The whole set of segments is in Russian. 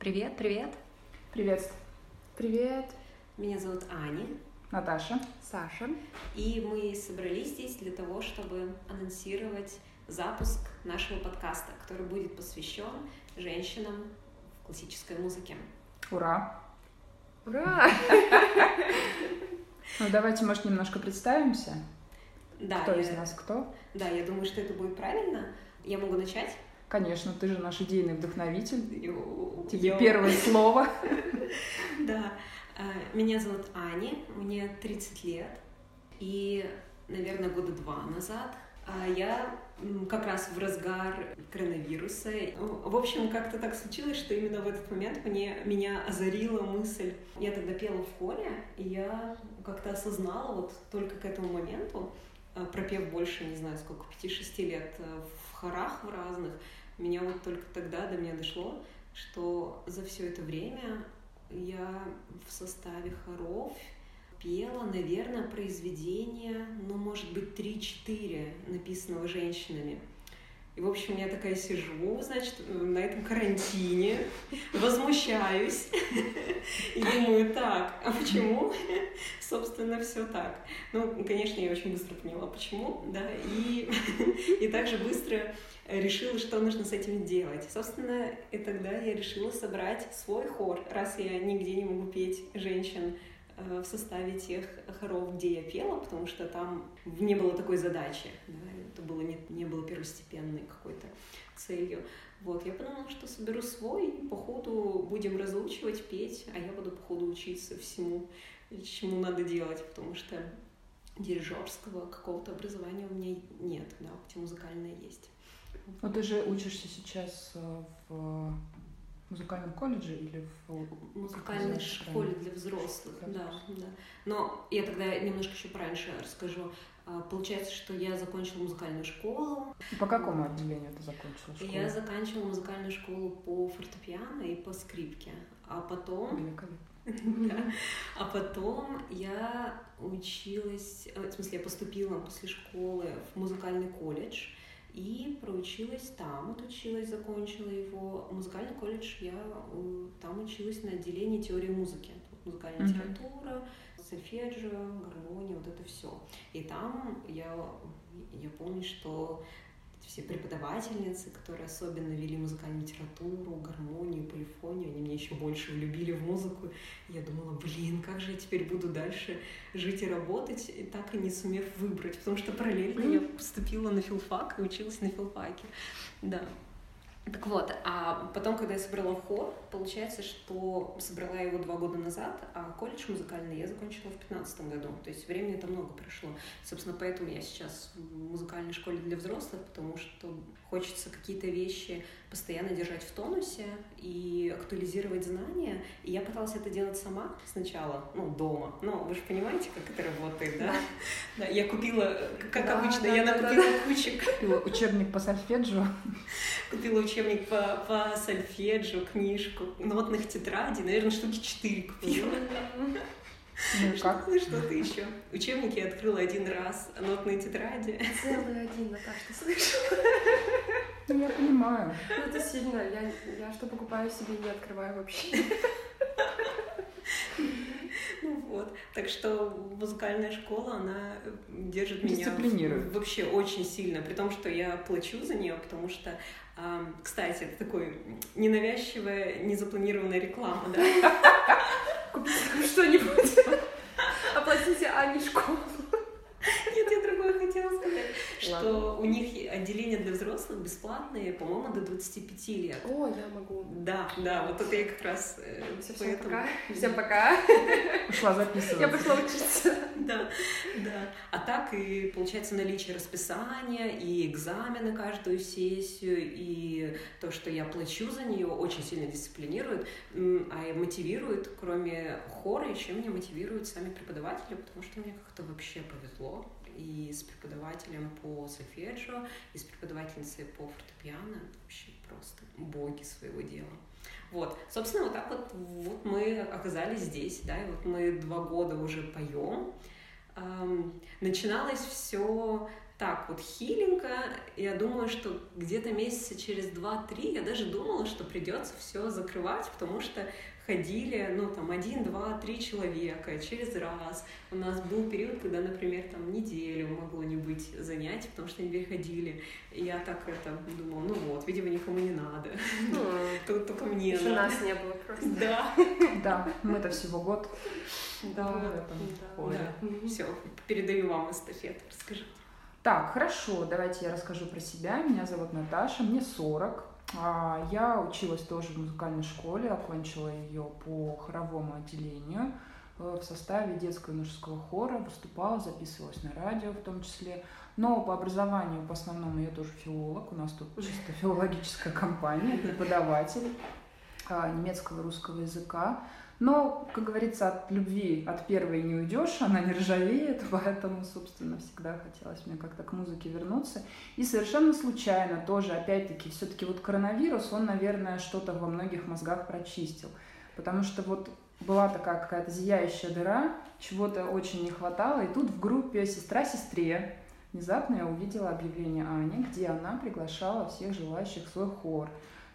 Привет, привет. Привет. Привет. Меня зовут Аня. Наташа. Саша. И мы собрались здесь для того, чтобы анонсировать запуск нашего подкаста, который будет посвящен женщинам в классической музыке. Ура! Ура! Ну давайте, может, немножко представимся. Да, кто я... из нас кто? Да, я думаю, что это будет правильно. Я могу начать? Конечно, ты же наш идейный вдохновитель. Тебе йо. первое слово. Да. А, Меня зовут Аня, мне 30 лет. И, наверное, года два назад а, я как раз в разгар коронавируса. В общем, как-то так случилось, что именно в этот момент мне, меня озарила мысль. Я тогда пела в хоре, и я как-то осознала вот только к этому моменту, а, пропев больше, не знаю, сколько, 5-6 лет а, в хорах в разных, меня вот только тогда до меня дошло, что за все это время я в составе хоров пела, наверное, произведения, ну, может быть, 3-4, написанного женщинами. И, в общем, я такая сижу, значит, на этом карантине, возмущаюсь и думаю, так, а почему? Собственно, все так. Ну, конечно, я очень быстро поняла, почему, да, и, и также быстро решила, что нужно с этим делать. Собственно, и тогда я решила собрать свой хор, раз я нигде не могу петь женщин э, в составе тех хоров, где я пела, потому что там не было такой задачи, да, это было первостепенной какой-то целью. Вот, я подумала, что соберу свой, по ходу будем разучивать, петь, а я буду по ходу учиться всему, чему надо делать, потому что дирижерского какого-то образования у меня нет, да, хотя музыкальное есть. Ну ты же учишься сейчас э, в музыкальном колледже или в музыкальной школе для взрослых, да, да. Но я тогда немножко еще пораньше расскажу. А, Получается, что я закончила музыкальную школу. По какому отделению ты закончила школу? Я заканчивала музыкальную школу по фортепиано и по скрипке. А потом, Великолепно. а потом я училась, э, в смысле, я поступила после школы в музыкальный колледж и проучилась там, отучилась, закончила его. Музыкальный колледж я э, там училась на отделении теории музыки. Музыкальная литература, сольфеджио, гармония, вот это все. И там я, я помню, что все преподавательницы, которые особенно вели музыкальную литературу, гармонию, полифонию, они меня еще больше влюбили в музыку. Я думала, блин, как же я теперь буду дальше жить и работать, и так и не сумев выбрать, потому что параллельно я поступила на филфак и училась на филфаке. Да. Так вот, а потом, когда я собрала хор, получается, что собрала его два года назад, а колледж музыкальный я закончила в 2015 году. То есть времени это много прошло. Собственно, поэтому я сейчас в музыкальной школе для взрослых, потому что хочется какие-то вещи постоянно держать в тонусе и актуализировать знания. И я пыталась это делать сама сначала, ну, дома. Но вы же понимаете, как это работает, да? Да, я купила, как Да, обычно, да, я да, да, накупила кучу Купила учебник по сольфеджио. Купила учебник по, по сольфеджио, книжку, нотных тетрадей, наверное, штуки четыре купила. Ну как? Что, что-то еще. Учебники я открыла один раз, нотные тетради. Целый один, Наташ, ты слышишь? Ну я понимаю. Ну это сильно. Я, я что покупаю себе, не открываю вообще. Ну вот. Так что музыкальная школа, она держит меня вообще очень сильно, при том, что я плачу за нее, потому что, кстати, это такой ненавязчивая, незапланированная реклама, да? Купите что-нибудь. Оплатите Ане школу. Нет, я другое хотела сказать, что у них и отделения для взрослых бесплатные, по-моему, до 25 лет. О, я могу. Да, да, вот это я как раз э, Всё, всем поэтому... пока. Всем пока. Пошла записывать. Я пошла учиться. Да, да. А так и получается наличие расписания, и экзамены каждую сессию, и то, что я плачу за нее, очень сильно дисциплинирует, а и мотивирует, кроме хора, еще меня мотивируют сами преподаватели, потому что мне как-то вообще повезло и с преподавателем по сольфеджио, и с преподавательницей по фортепиано, вообще просто боги своего дела. Вот, собственно, вот так вот, вот мы оказались здесь, да, и вот мы два года уже поем. Ам, Начиналось все так вот хиленько. Я думаю, что где-то месяца через два-три я даже думала, что придется все закрывать, потому что ходили, ну, там, один, два, три человека через раз. У нас был период, когда, например, там, неделю могло не быть занятий, потому что они переходили. И я так это думала, ну вот, видимо, никому не надо. Тут только мне Еще нас не было просто. Да. Да, мы-то всего год. Да, да. Все, передаю вам эстафету, расскажите. Так, хорошо, давайте я расскажу про себя. Меня зовут Наташа, мне 40. А, я училась тоже в музыкальной школе, окончила ее по хоровому отделению э, в составе детского и мужского хора, выступала, записывалась на радио в том числе. Но по образованию, по основному, я тоже филолог, у нас тут чисто филологическая компания, преподаватель а, немецкого и русского языка. Но, как говорится, от любви от первой не уйдешь, она не ржавеет, поэтому, собственно, всегда хотелось мне как-то к музыке вернуться. И совершенно случайно тоже, опять-таки, все-таки вот коронавирус, он, наверное, что-то во многих мозгах прочистил. Потому что вот была такая какая-то зияющая дыра, чего-то очень не хватало, и тут в группе «Сестра сестре» внезапно я увидела объявление Ани, где она приглашала всех желающих в свой хор.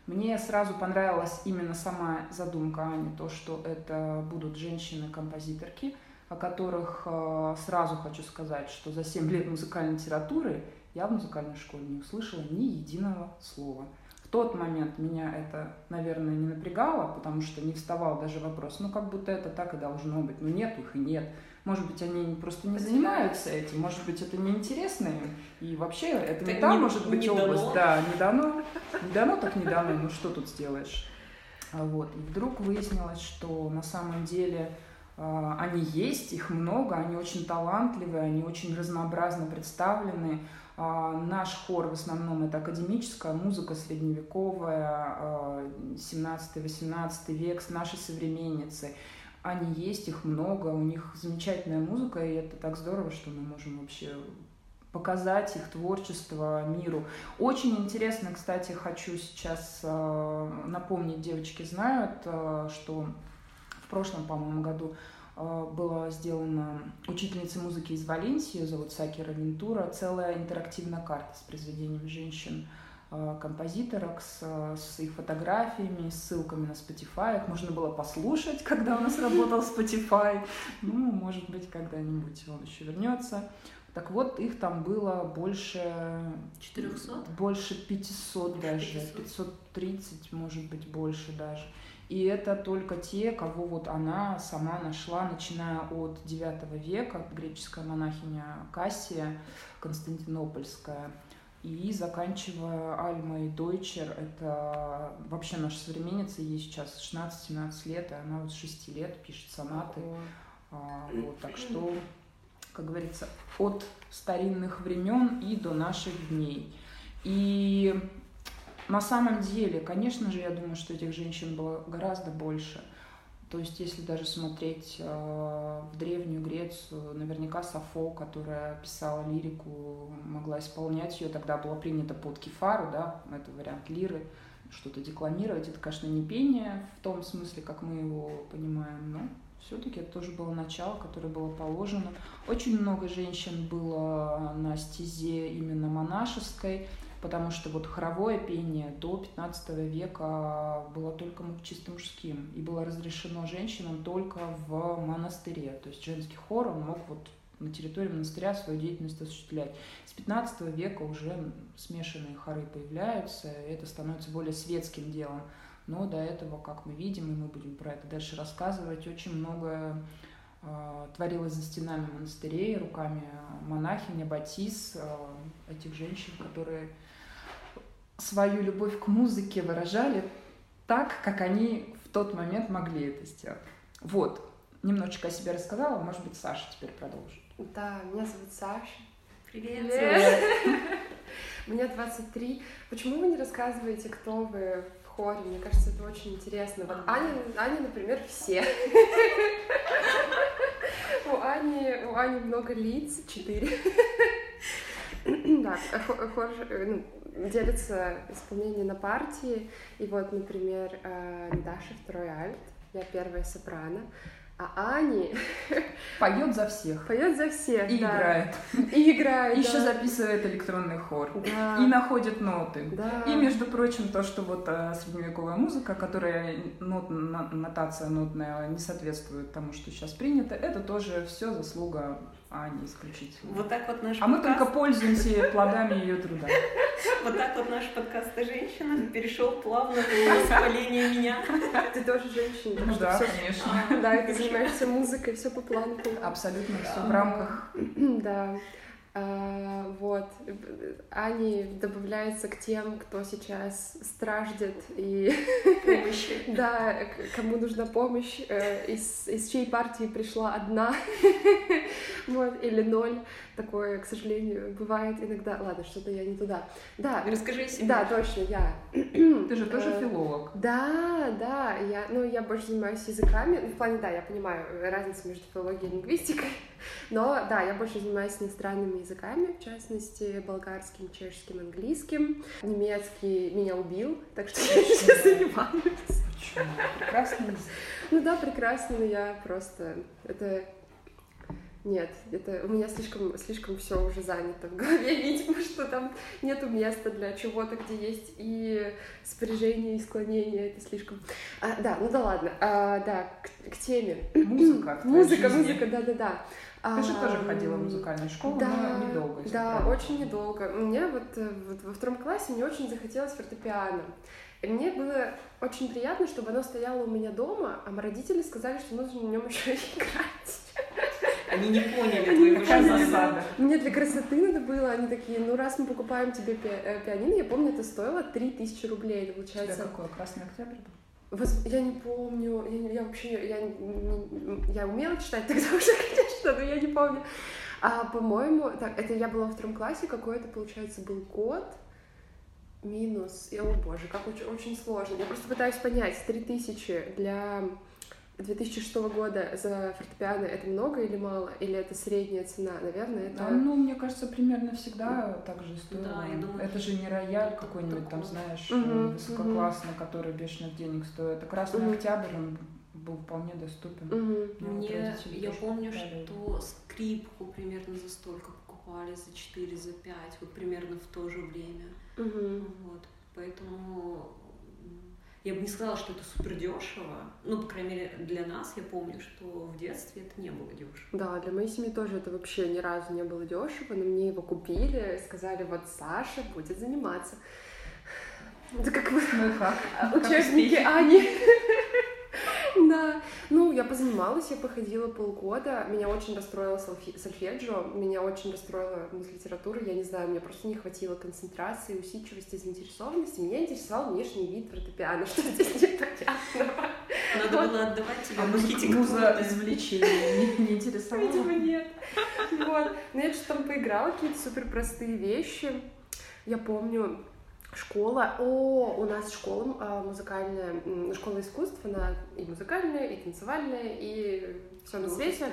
Мне сразу понравилась именно сама задумка Ани, то, что это будут женщины-композиторки, о которых э, сразу хочу сказать, что за 7 лет музыкальной литературы я в музыкальной школе не услышала ни единого слова. В тот момент меня это, наверное, не напрягало, потому что не вставал даже вопрос, ну как будто это так и должно быть, ну нет их и нет. Может быть, они просто не занимаются этим, может быть, это неинтересно им. И вообще, это, не та, может быть, область. Дано. Да, не дано. Не дано, так не дано. Ну что тут сделаешь? А вот. И вдруг выяснилось, что на самом деле э, они есть, их много, они очень талантливые, они очень разнообразно представлены. Э, наш хор в основном это академическая музыка средневековая, э, 17-18 век, наши современницы – они есть, их много, у них замечательная музыка, и это так здорово, что мы можем вообще показать их творчество миру. Очень интересно, кстати, хочу сейчас э, напомнить, девочки знают, э, что в прошлом, по-моему, году э, была сделана учительницей музыки из Валенсии, ее зовут Сакира Вентура, целая интерактивная карта с произведениями женщин Э, композиторок с, с их фотографиями, ссылками на Spotify. Их можно было послушать, когда у нас работал Spotify. Ну, может быть, когда-нибудь он еще вернется. Так вот, их там было больше... 400? Больше 500 даже. 500. 530, может быть, больше даже. И это только те, кого вот она сама нашла, начиная от IX века, греческая монахиня Кассия Константинопольская, и заканчивая Альмой Дойчер, это вообще наша современница, ей сейчас 16-17 лет, и она вот с 6 лет пишет сонаты. А, вот, так что, как говорится, от старинных времен и до наших дней. И на самом деле, конечно же, я думаю, что этих женщин было гораздо больше – то есть, если даже смотреть э, в Древнюю Грецию, наверняка Сафо, которая писала лирику, могла исполнять ее, тогда было принято под кефару, да, это вариант лиры, что-то декламировать. Это, конечно, не пение в том смысле, как мы его понимаем, но все-таки это тоже было начало, которое было положено. Очень много женщин было на стезе именно монашеской потому что вот хоровое пение до 15 века было только чисто мужским, и было разрешено женщинам только в монастыре. То есть женский хор, он мог вот на территории монастыря свою деятельность осуществлять. С 15 века уже смешанные хоры появляются, это становится более светским делом. Но до этого, как мы видим, и мы будем про это дальше рассказывать, очень много э, творилось за стенами монастырей руками монахини, батис, э, этих женщин, которые свою любовь к музыке выражали так, как они в тот момент могли это сделать. Вот, немножечко о себе рассказала, может быть, Саша теперь продолжит. Да, меня зовут Саша. Привет. Привет. Мне 23. Почему вы не рассказываете, кто вы в хоре? Мне кажется, это очень интересно. Вот Аня, Аня, например, все. Ани, у Ани много лиц, четыре. Да, хор, ну, делится исполнение на партии. И вот, например, э, Даша второй альт, я первая сопрано. А Ани поет за всех. Поет за всех. И да. играет. И играет. Еще да. записывает электронный хор. Да. И находит ноты. Да. И, между прочим, то, что вот а, средневековая музыка, которая нот, нотация нотная не соответствует тому, что сейчас принято, это тоже все заслуга Ани исключительно. Вот так вот наш а мы подкаст... только пользуемся плодами ее труда. Вот так вот наш подкаст о женщинах перешел плавно в воспаление меня. Ты тоже женщина. так Ну что да, конечно. Да, и ты занимаешься музыкой, все по плану. Абсолютно все в рамках. Да. А, вот. Ани добавляется к тем, кто сейчас страждет и да, кому нужна помощь, э, из, из чьей партии пришла одна, вот, или ноль. Такое, к сожалению, бывает иногда. Ладно, что-то я не туда. Да, Расскажи о себе. да, точно, я. Ты же тоже Э, филолог. Да, да, я, ну, я больше занимаюсь языками, ну, в плане, да, я понимаю разницу между филологией и лингвистикой, но, да, я больше занимаюсь иностранными языками, в частности, болгарским, чешским, английским. Немецкий меня убил, так что я сейчас занимаюсь. Почему? Прекрасный язык. Ну да, прекрасно, но я просто, это... Нет, это у меня слишком, слишком все уже занято в голове, видимо, что там нету места для чего-то, где есть и спряжение, и склонение, это слишком... А, да, ну да ладно, А, да, к, к теме. Музыка Музыка, жизни. музыка, да-да-да. Ты же тоже ходила в музыкальную школу, да, но недолго. Да, правильно очень недолго. Мне вот, э, вот во втором классе мне очень захотелось фортепиано. И мне было очень приятно, чтобы оно стояло у меня дома, а мои родители сказали, что нужно на нем еще играть. Они не поняли Они твоего засада. Мне для красоты надо было, они такие, ну раз мы покупаем тебе пи- э, пианино, я помню, это стоило 3000 рублей, У тебя получается... какой? Красный октябрь был? Я не помню, я, я вообще, я, я умела читать тогда уже, конечно, но я не помню. А, по-моему, так, это я была во втором классе, какой это, получается, был год, минус, и, о боже, как очень, очень сложно. Я просто пытаюсь понять, 3000 для 2006 года за фортепиано это много или мало, или это средняя цена? Наверное, это... А, ну, мне кажется, примерно всегда так же стоило. Да, я думаю, это же не рояль какой-нибудь, там, знаешь, э, высококлассный, который бешеных денег стоит. А Красный Мгм. Октябрь, он был вполне доступен. Мгм. Мне вот я помню, покупали. что скрипку примерно за столько покупали, за 4, за 5, вот примерно в то же время. Мгм. Вот. Поэтому я бы не сказала, что это супер дешево. Ну, по крайней мере, для нас я помню, что в детстве это не было дешево. Да, для моей семьи тоже это вообще ни разу не было дешево, но мне его купили, сказали, вот Саша будет заниматься. Это как вы Ну как? Как учебники? Ани. Да, ну, я позанималась, я походила полгода. Меня очень расстроило сольфеджио, меня очень расстроила ну, литература, я не знаю, мне просто не хватило концентрации, усидчивости, заинтересованности. Меня интересовал внешний вид фортепиано, что здесь непонятного. Надо Вот. было отдавать тебе А архитектурное. извлечения не, не интересовало? Видимо, нет. Вот. Но я что-то там поиграла, какие-то супер простые вещи. Я помню, школа. О, у нас школа а, музыкальная, школа искусств, она и музыкальная, и танцевальная, и все на свете.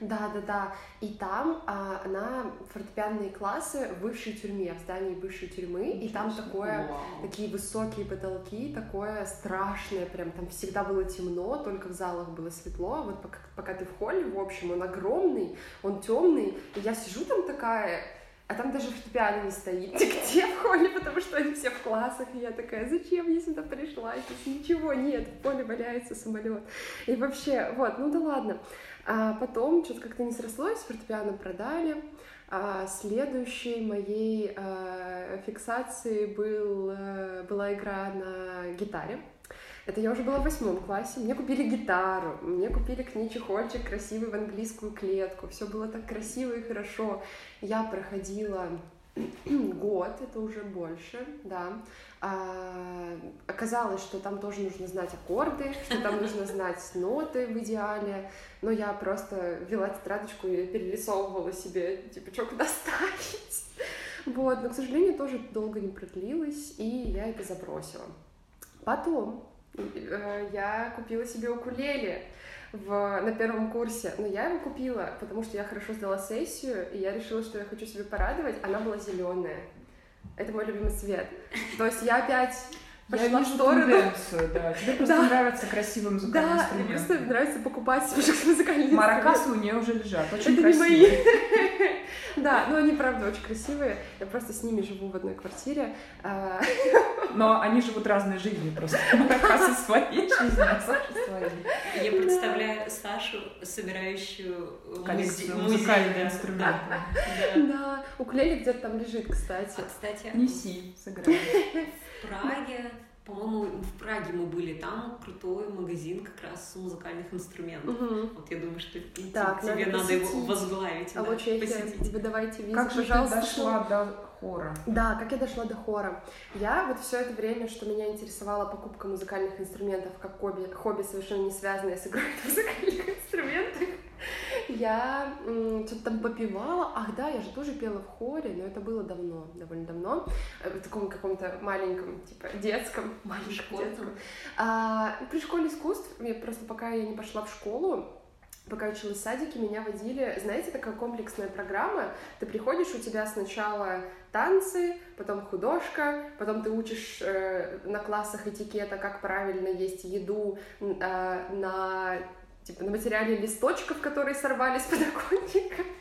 Да, да, да. И там а, она фортепианные классы в бывшей тюрьме, в здании бывшей тюрьмы, и там такое Вау. такие высокие потолки, такое страшное, прям там всегда было темно, только в залах было светло. Вот пока, пока ты в холле, в общем, он огромный, он темный, и я сижу там такая, а там даже фортепиано не стоит нигде в холле, потому что они все в классах, и я такая, зачем я сюда пришла, и тут ничего нет, в поле валяется самолет. И вообще, вот, ну да ладно. А потом что-то как-то не срослось, фортепиано продали, а следующей моей а, фиксацией был, а, была игра на гитаре. Это я уже была в восьмом классе. Мне купили гитару, мне купили к ней чехольчик красивый в английскую клетку. Все было так красиво и хорошо. Я проходила год, это уже больше, да. А, оказалось, что там тоже нужно знать аккорды, что там нужно знать ноты в идеале. Но я просто вела тетрадочку и перерисовывала себе, типа, что куда ставить. Вот, но, к сожалению, тоже долго не продлилось, и я это забросила. Потом я купила себе укулеле в, на первом курсе, но я его купила, потому что я хорошо сдала сессию, и я решила, что я хочу себе порадовать. Она была зеленая. Это мой любимый цвет. То есть я опять пошла Я в вижу сторону. тенденцию, да. Тебе просто Да. нравятся красивые музыкальные Да, мне просто нравится покупать музыкальные Маракасы у нее уже лежат, очень Это не красивые. мои. Да, но они правда очень красивые. Я просто с ними живу в одной квартире. А, Но они живут разной жизнью просто. Маракасы своей жизнью, а Саша своей. Я представляю Сашу, собирающую музей, музыкальных да. инструментов. Да. Укулеле где-то там лежит, А, кстати. кстати, Неси, сыграем. в Праге, по-моему, в Праге мы были, там крутой магазин как раз музыкальных инструментов. Мгм. Вот я думаю, что Так, тебе надо надо его посетить. возглавить, А да, вот посетить. вы давайте визу, Как же ты пожалуйста. дошла до хора? Да, как я дошла до хора. Я вот все это время, что меня интересовала покупка музыкальных инструментов как хобби, хобби совершенно не связанное с игрой на музыкальных инструментах, я что-то там попивала. Ах да, я же тоже пела в хоре, но это было давно, довольно давно, э, в таком каком-то маленьком, типа детском, маленьком детском. А, при школе искусств, я просто пока я не пошла в школу, пока училась в садике, меня водили, знаете, такая комплексная программа, ты приходишь, у тебя сначала танцы, потом художка, потом ты учишь э, на классах этикета, как правильно есть еду э, на типа на материале листочков, которые сорвали с подоконника.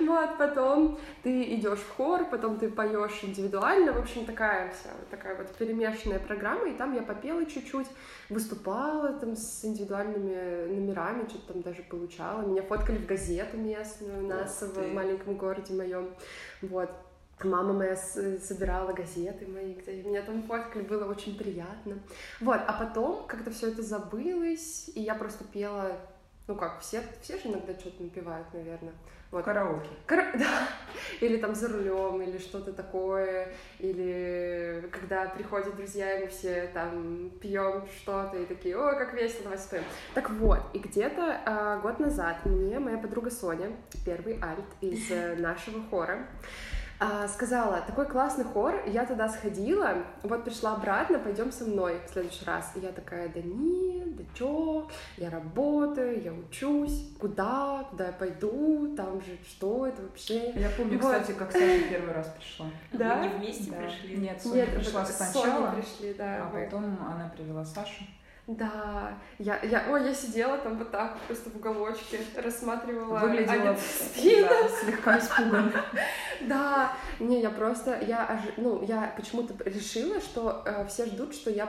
Вот, потом ты идешь в хор, потом ты поешь индивидуально. В общем, такая вся такая вот перемешанная программа. И там я попела чуть-чуть, выступала там с индивидуальными номерами, что-то там даже получала. Меня фоткали в газету местную нас Ух в ты. маленьком городе моем. Вот. Мама моя собирала газеты мои, где меня там фоткали, было очень приятно. Вот, а потом как-то все это забылось, и я просто пела, ну как, все, все же иногда что-то напевают, наверное. Вот. Караоке. Кор- Да. Или там за рулем, или что-то такое, или когда приходят друзья, и мы все там пьем что-то и такие, о, как весело, давай споем. Так вот, и где-то а, год назад мне моя подруга Соня, первый альт из э, нашего хора, а, сказала, такой классный хор, я туда сходила, вот пришла обратно, пойдем со мной в следующий раз. И я такая, да нет, да чё, я работаю, я учусь, куда, куда я пойду, там же что это вообще? Я помню, Вот. кстати, как Саша первый раз пришла. Да? Вы не вместе Да. пришли? Нет, Соня Нет, пришла сначала, пришли, да. а мы. потом она привела Сашу. Да, я, я, ой, я сидела там вот так, просто в уголочке, рассматривала Выглядела спину. да, слегка испуганно. Да, не, я просто, я, ну, я почему-то решила, что э, все ждут, что я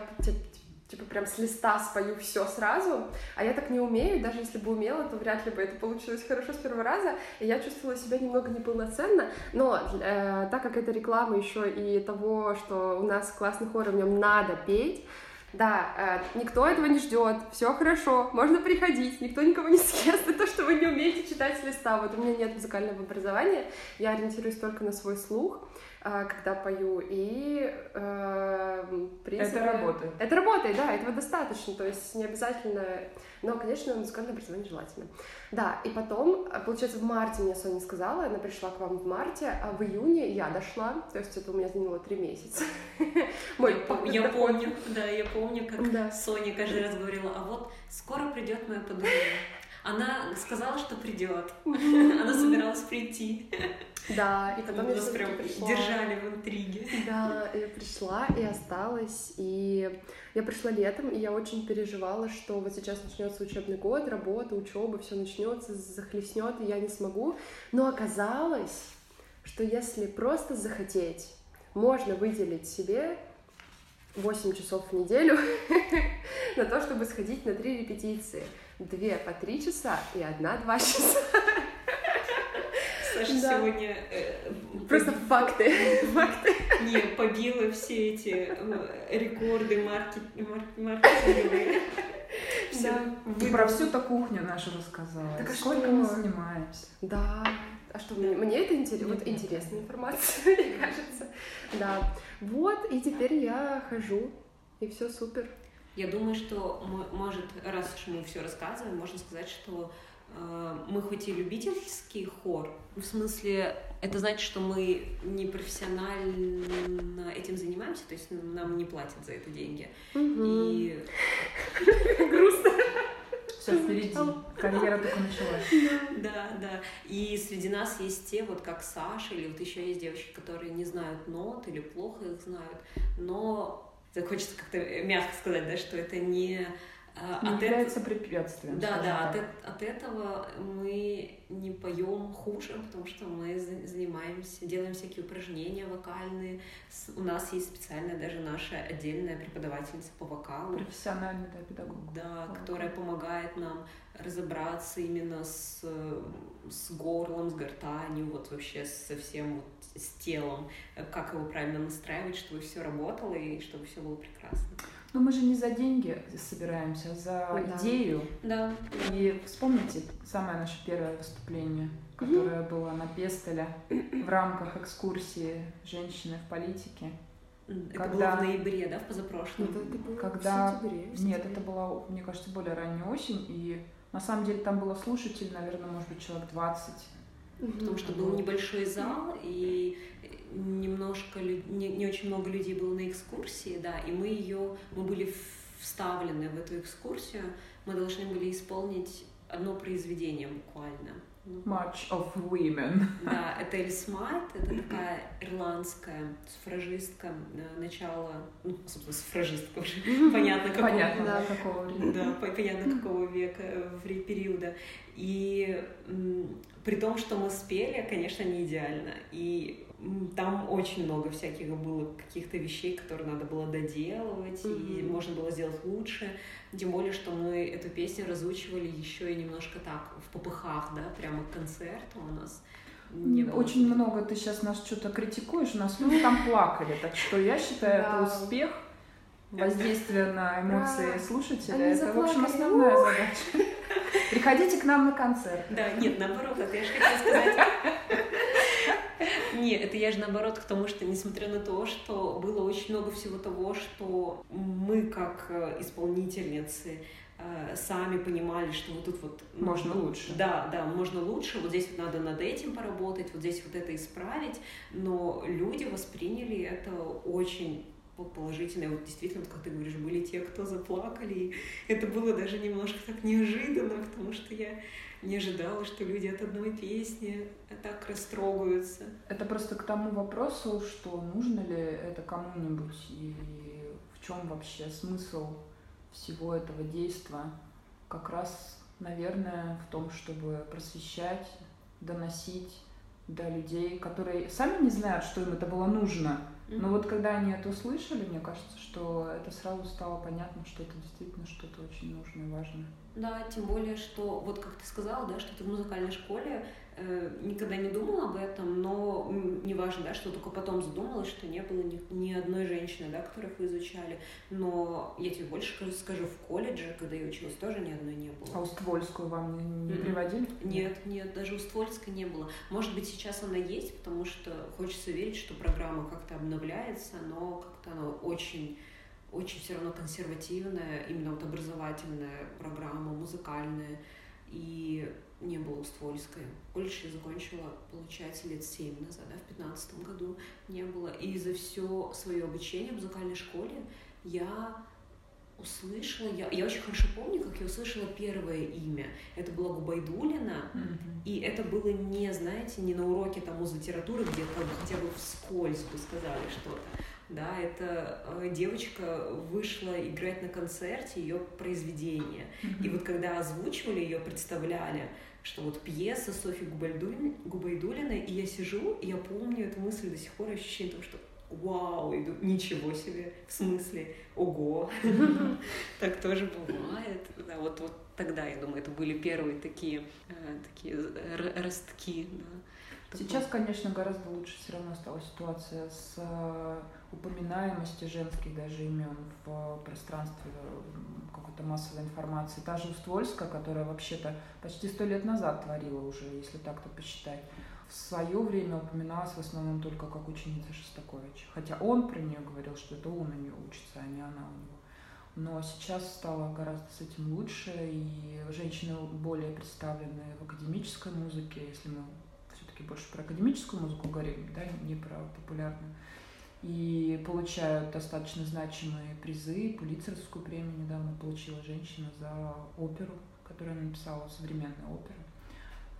типа, прям с листа спою все сразу, а я так не умею, даже если бы умела, то вряд ли бы это получилось хорошо с первого раза, и я чувствовала себя немного неполноценно, но э, так как это реклама еще и того, что у нас классный хор, в нем надо петь, да, э, никто этого не ждет, все хорошо, можно приходить, никто никого не съест за то, что вы не умеете читать с листа. Вот у меня нет музыкального образования, я ориентируюсь только на свой слух, когда пою, и э, принципе, Это работает. Это работает, да, этого достаточно, то есть не обязательно, но, конечно, музыкальное образование желательно. Да, и потом, э, получается, в марте мне Соня сказала, она пришла к вам в марте, а в июне я дошла, то есть это у меня заняло три месяца. Мой Я, помню, да, я помню, как Да. Соня каждый раз говорила, а вот скоро придет моя подруга. Она сказала, что придет. Она собиралась прийти. Да, и потом Нас прям пришла. держали в интриге. Да, я пришла и осталась, и я пришла летом, и я очень переживала, что вот сейчас начнется учебный год, работа, учеба, все начнется, захлестнет, и я не смогу. Но оказалось, что если просто захотеть, можно выделить себе 8 часов в неделю на то, чтобы сходить на три репетиции. Две по три часа и одна два часа. Саша Да. сегодня э, Просто поби- факты. Факты. Не, побила все эти э, рекорды марки... мар- маркетинговые. Всё Да. Выдала. про всю эту кухню нашу рассказала. Так а Сколько что? мы занимаемся? Да. А что, мне, мне это интересно? Вот Нет, интересная информация, мне кажется. Да. Вот, и теперь я хожу, и все супер. Я думаю, что, мо- может, раз уж мы все рассказываем, можно сказать, что э, мы хоть и любительский хор, в смысле, это значит, что мы не профессионально этим занимаемся, то есть нам не платят за это деньги. И грустно. Все впереди. Карьера только началась. да, да. И среди нас есть те, вот как Саша, или вот еще есть девочки, которые не знают нот или плохо их знают, но хочется как-то мягко сказать, да, что это не не от является это... препятствием. Да, да, от, от этого мы не поем хуже, потому что мы занимаемся, делаем всякие упражнения вокальные. У нас есть специальная даже наша отдельная преподавательница по вокалу. Профессиональный, да, педагог. Да, которая помогает нам разобраться именно с, с горлом, с гортанью, вот вообще со всем вот с телом, как его правильно настраивать, чтобы все работало и чтобы все было прекрасно. Но мы же не за деньги собираемся, а за да. идею. Да. И вспомните самое наше первое выступление, которое было на Пестеле в рамках экскурсии «Женщины в политике». Это когда... было в ноябре, да, в позапрошлом? Это, это было когда... в сентябре, в сентябре. Нет, это было, мне кажется, более ранняя осень, и на самом деле там было слушателей, наверное, может быть, человек 20. Потому что был небольшой зал, и немножко, не, не очень много людей было на экскурсии, да, и мы ее, мы были вставлены в эту экскурсию, мы должны были исполнить одно произведение буквально. March of Women. Да, это Эльсмайт, это такая ирландская суфражистка начала, ну, собственно, суфражистка уже, понятно какого, понятно, да, какого да, понятно какого века, в периода. И при том, что мы спели, конечно, не идеально. И там очень много всяких было каких-то вещей, которые надо было доделывать, mm-hmm. и можно было сделать лучше. Тем более, что мы эту песню разучивали еще и немножко так, в попыхах, да, прямо к концерту у нас. Не Очень было. много ты сейчас нас что-то критикуешь, у нас люди там плакали, так что я считаю, это успех, воздействие на эмоции слушателя. Это, в общем, основная задача. Приходите к нам на концерт. Да, нет, наоборот, это я же хотела сказать. Нет, это я же наоборот к тому, что несмотря на то, что было очень много всего того, что мы как э, исполнительницы э, сами понимали, что вот тут вот... Можно лучше. Да, да, можно лучше, вот здесь вот надо над этим поработать, вот здесь вот это исправить, но люди восприняли это очень положительно. Вот действительно, вот, как ты говоришь, были те, кто заплакали, и это было даже немножко так неожиданно, потому что я не ожидала, что люди от одной песни так растрогаются. Это просто к тому вопросу, что нужно ли это кому-нибудь и в чем вообще смысл всего этого действия. Как раз, наверное, в том, чтобы просвещать, доносить до людей, которые сами не знают, что им это было нужно. Но вот когда они это услышали, мне кажется, что это сразу стало понятно, что это действительно что-то очень нужное и важное. Да, тем более, что вот как ты сказала, да, что ты в музыкальной школе никогда не думала об этом, но неважно, да, что только потом задумалась, что не было ни, ни одной женщины, да, которых вы изучали. Но я тебе больше скажу, скажу, в колледже, когда я училась, тоже ни одной не было. А Уствольскую вам не, не mm-hmm. приводили? Нет, нет, даже Уствольской не было. Может быть, сейчас она есть, потому что хочется верить, что программа как-то обновляется, но как-то она очень очень все равно консервативная, именно вот образовательная программа, музыкальная, и не было Уствольской. Колледж я закончила, получается, лет семь назад, да, в пятнадцатом году не было. И за все свое обучение в музыкальной школе я услышала, я, я очень хорошо помню, как я услышала первое имя. Это была Губайдулина, mm-hmm. и это было не, знаете, не на уроке там музлитературы, где там хотя бы вскользь бы сказали что-то, да, это э, девочка вышла играть на концерте ее произведение. Mm-hmm. И вот когда озвучивали ее, представляли, что вот пьеса Софьи Губайдулиной, и я сижу, и я помню эту мысль до сих пор, ощущение того, что вау, иду, ничего себе, в смысле, ого, так тоже бывает. Да, вот, вот тогда, я думаю, это были первые такие, э, такие ростки. Да. Сейчас, конечно, гораздо лучше все равно стала ситуация с э, упоминаемости женских даже имен в пространстве какой-то массовой информации. Та же Уствольская, которая вообще-то почти сто лет назад творила уже, если так-то посчитать, в свое время упоминалась в основном только как ученица Шостаковича. Хотя он про нее говорил, что это он у нее учится, а не она у него. Но сейчас стало гораздо с этим лучше, и женщины более представлены в академической музыке, если мы все-таки больше про академическую музыку говорим, да, не про популярную и получают достаточно значимые призы. Пулицерскую премию недавно получила женщина за оперу, которую она написала, современная опера.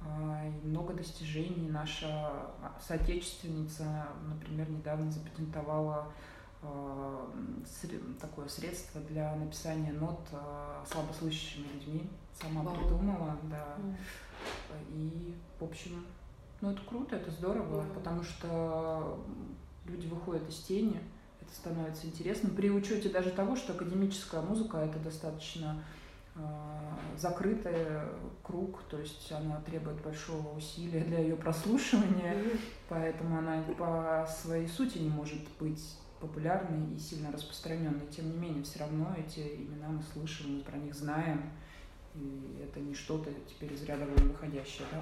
А, и много достижений. Наша соотечественница, например, недавно запатентовала э, такое средство для написания нот слабослышащими людьми. Сама Вау. придумала, да. Mm. И, в общем, ну это круто, это здорово, mm. потому что люди выходят из тени, это становится интересным. При учете даже того, что академическая музыка это достаточно э, закрытый круг, то есть она требует большого усилия для ее прослушивания, поэтому она по своей сути не может быть популярной и сильно распространенной. Тем не менее, все равно эти имена мы слышим, мы про них знаем, и это не что-то теперь из ряда выходящее, да,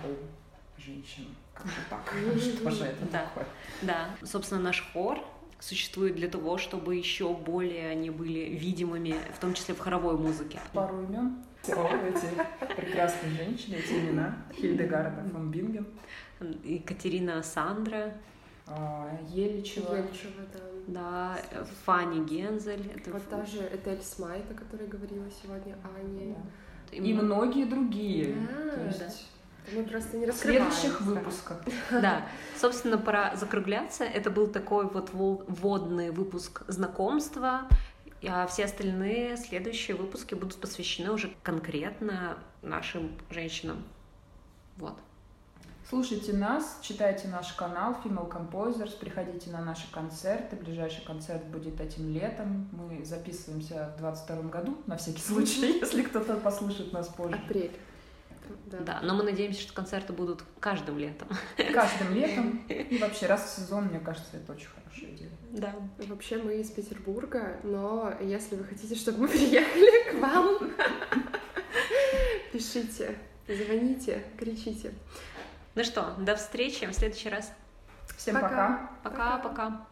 женщина, как же так, что же это такое? Да, собственно, наш хор существует для того, чтобы еще более они были видимыми, в том числе в хоровой музыке. Пару имен. О, эти прекрасные женщины, эти имена. Хильдегарда фон Бинген. Екатерина Сандра. А, Еличева. Еличева, да. Да, Фанни Гензель. Это вот та же Этель Смайт, о которой говорила сегодня Аня. Да. И, и многие другие. Да, То есть... да. Мы просто не раскрываем. В следующих выпусках. Да. Собственно, пора закругляться. Это был такой вот вводный выпуск знакомства. А все остальные следующие выпуски будут посвящены уже конкретно нашим женщинам. Вот. Слушайте нас, читайте наш канал Female Composers, приходите на наши концерты. Ближайший концерт будет этим летом. Мы записываемся в 2022 году, на всякий случай, если кто-то послушает нас позже. Апрель. Да. да, но мы надеемся, что концерты будут каждым летом. Каждым летом. И вообще раз в сезон, мне кажется, это очень хорошая идея. Да. Вообще мы из Петербурга, но если вы хотите, чтобы мы приехали к вам, пишите, звоните, кричите. Ну что, до встречи в следующий раз. Всем пока. Пока-пока.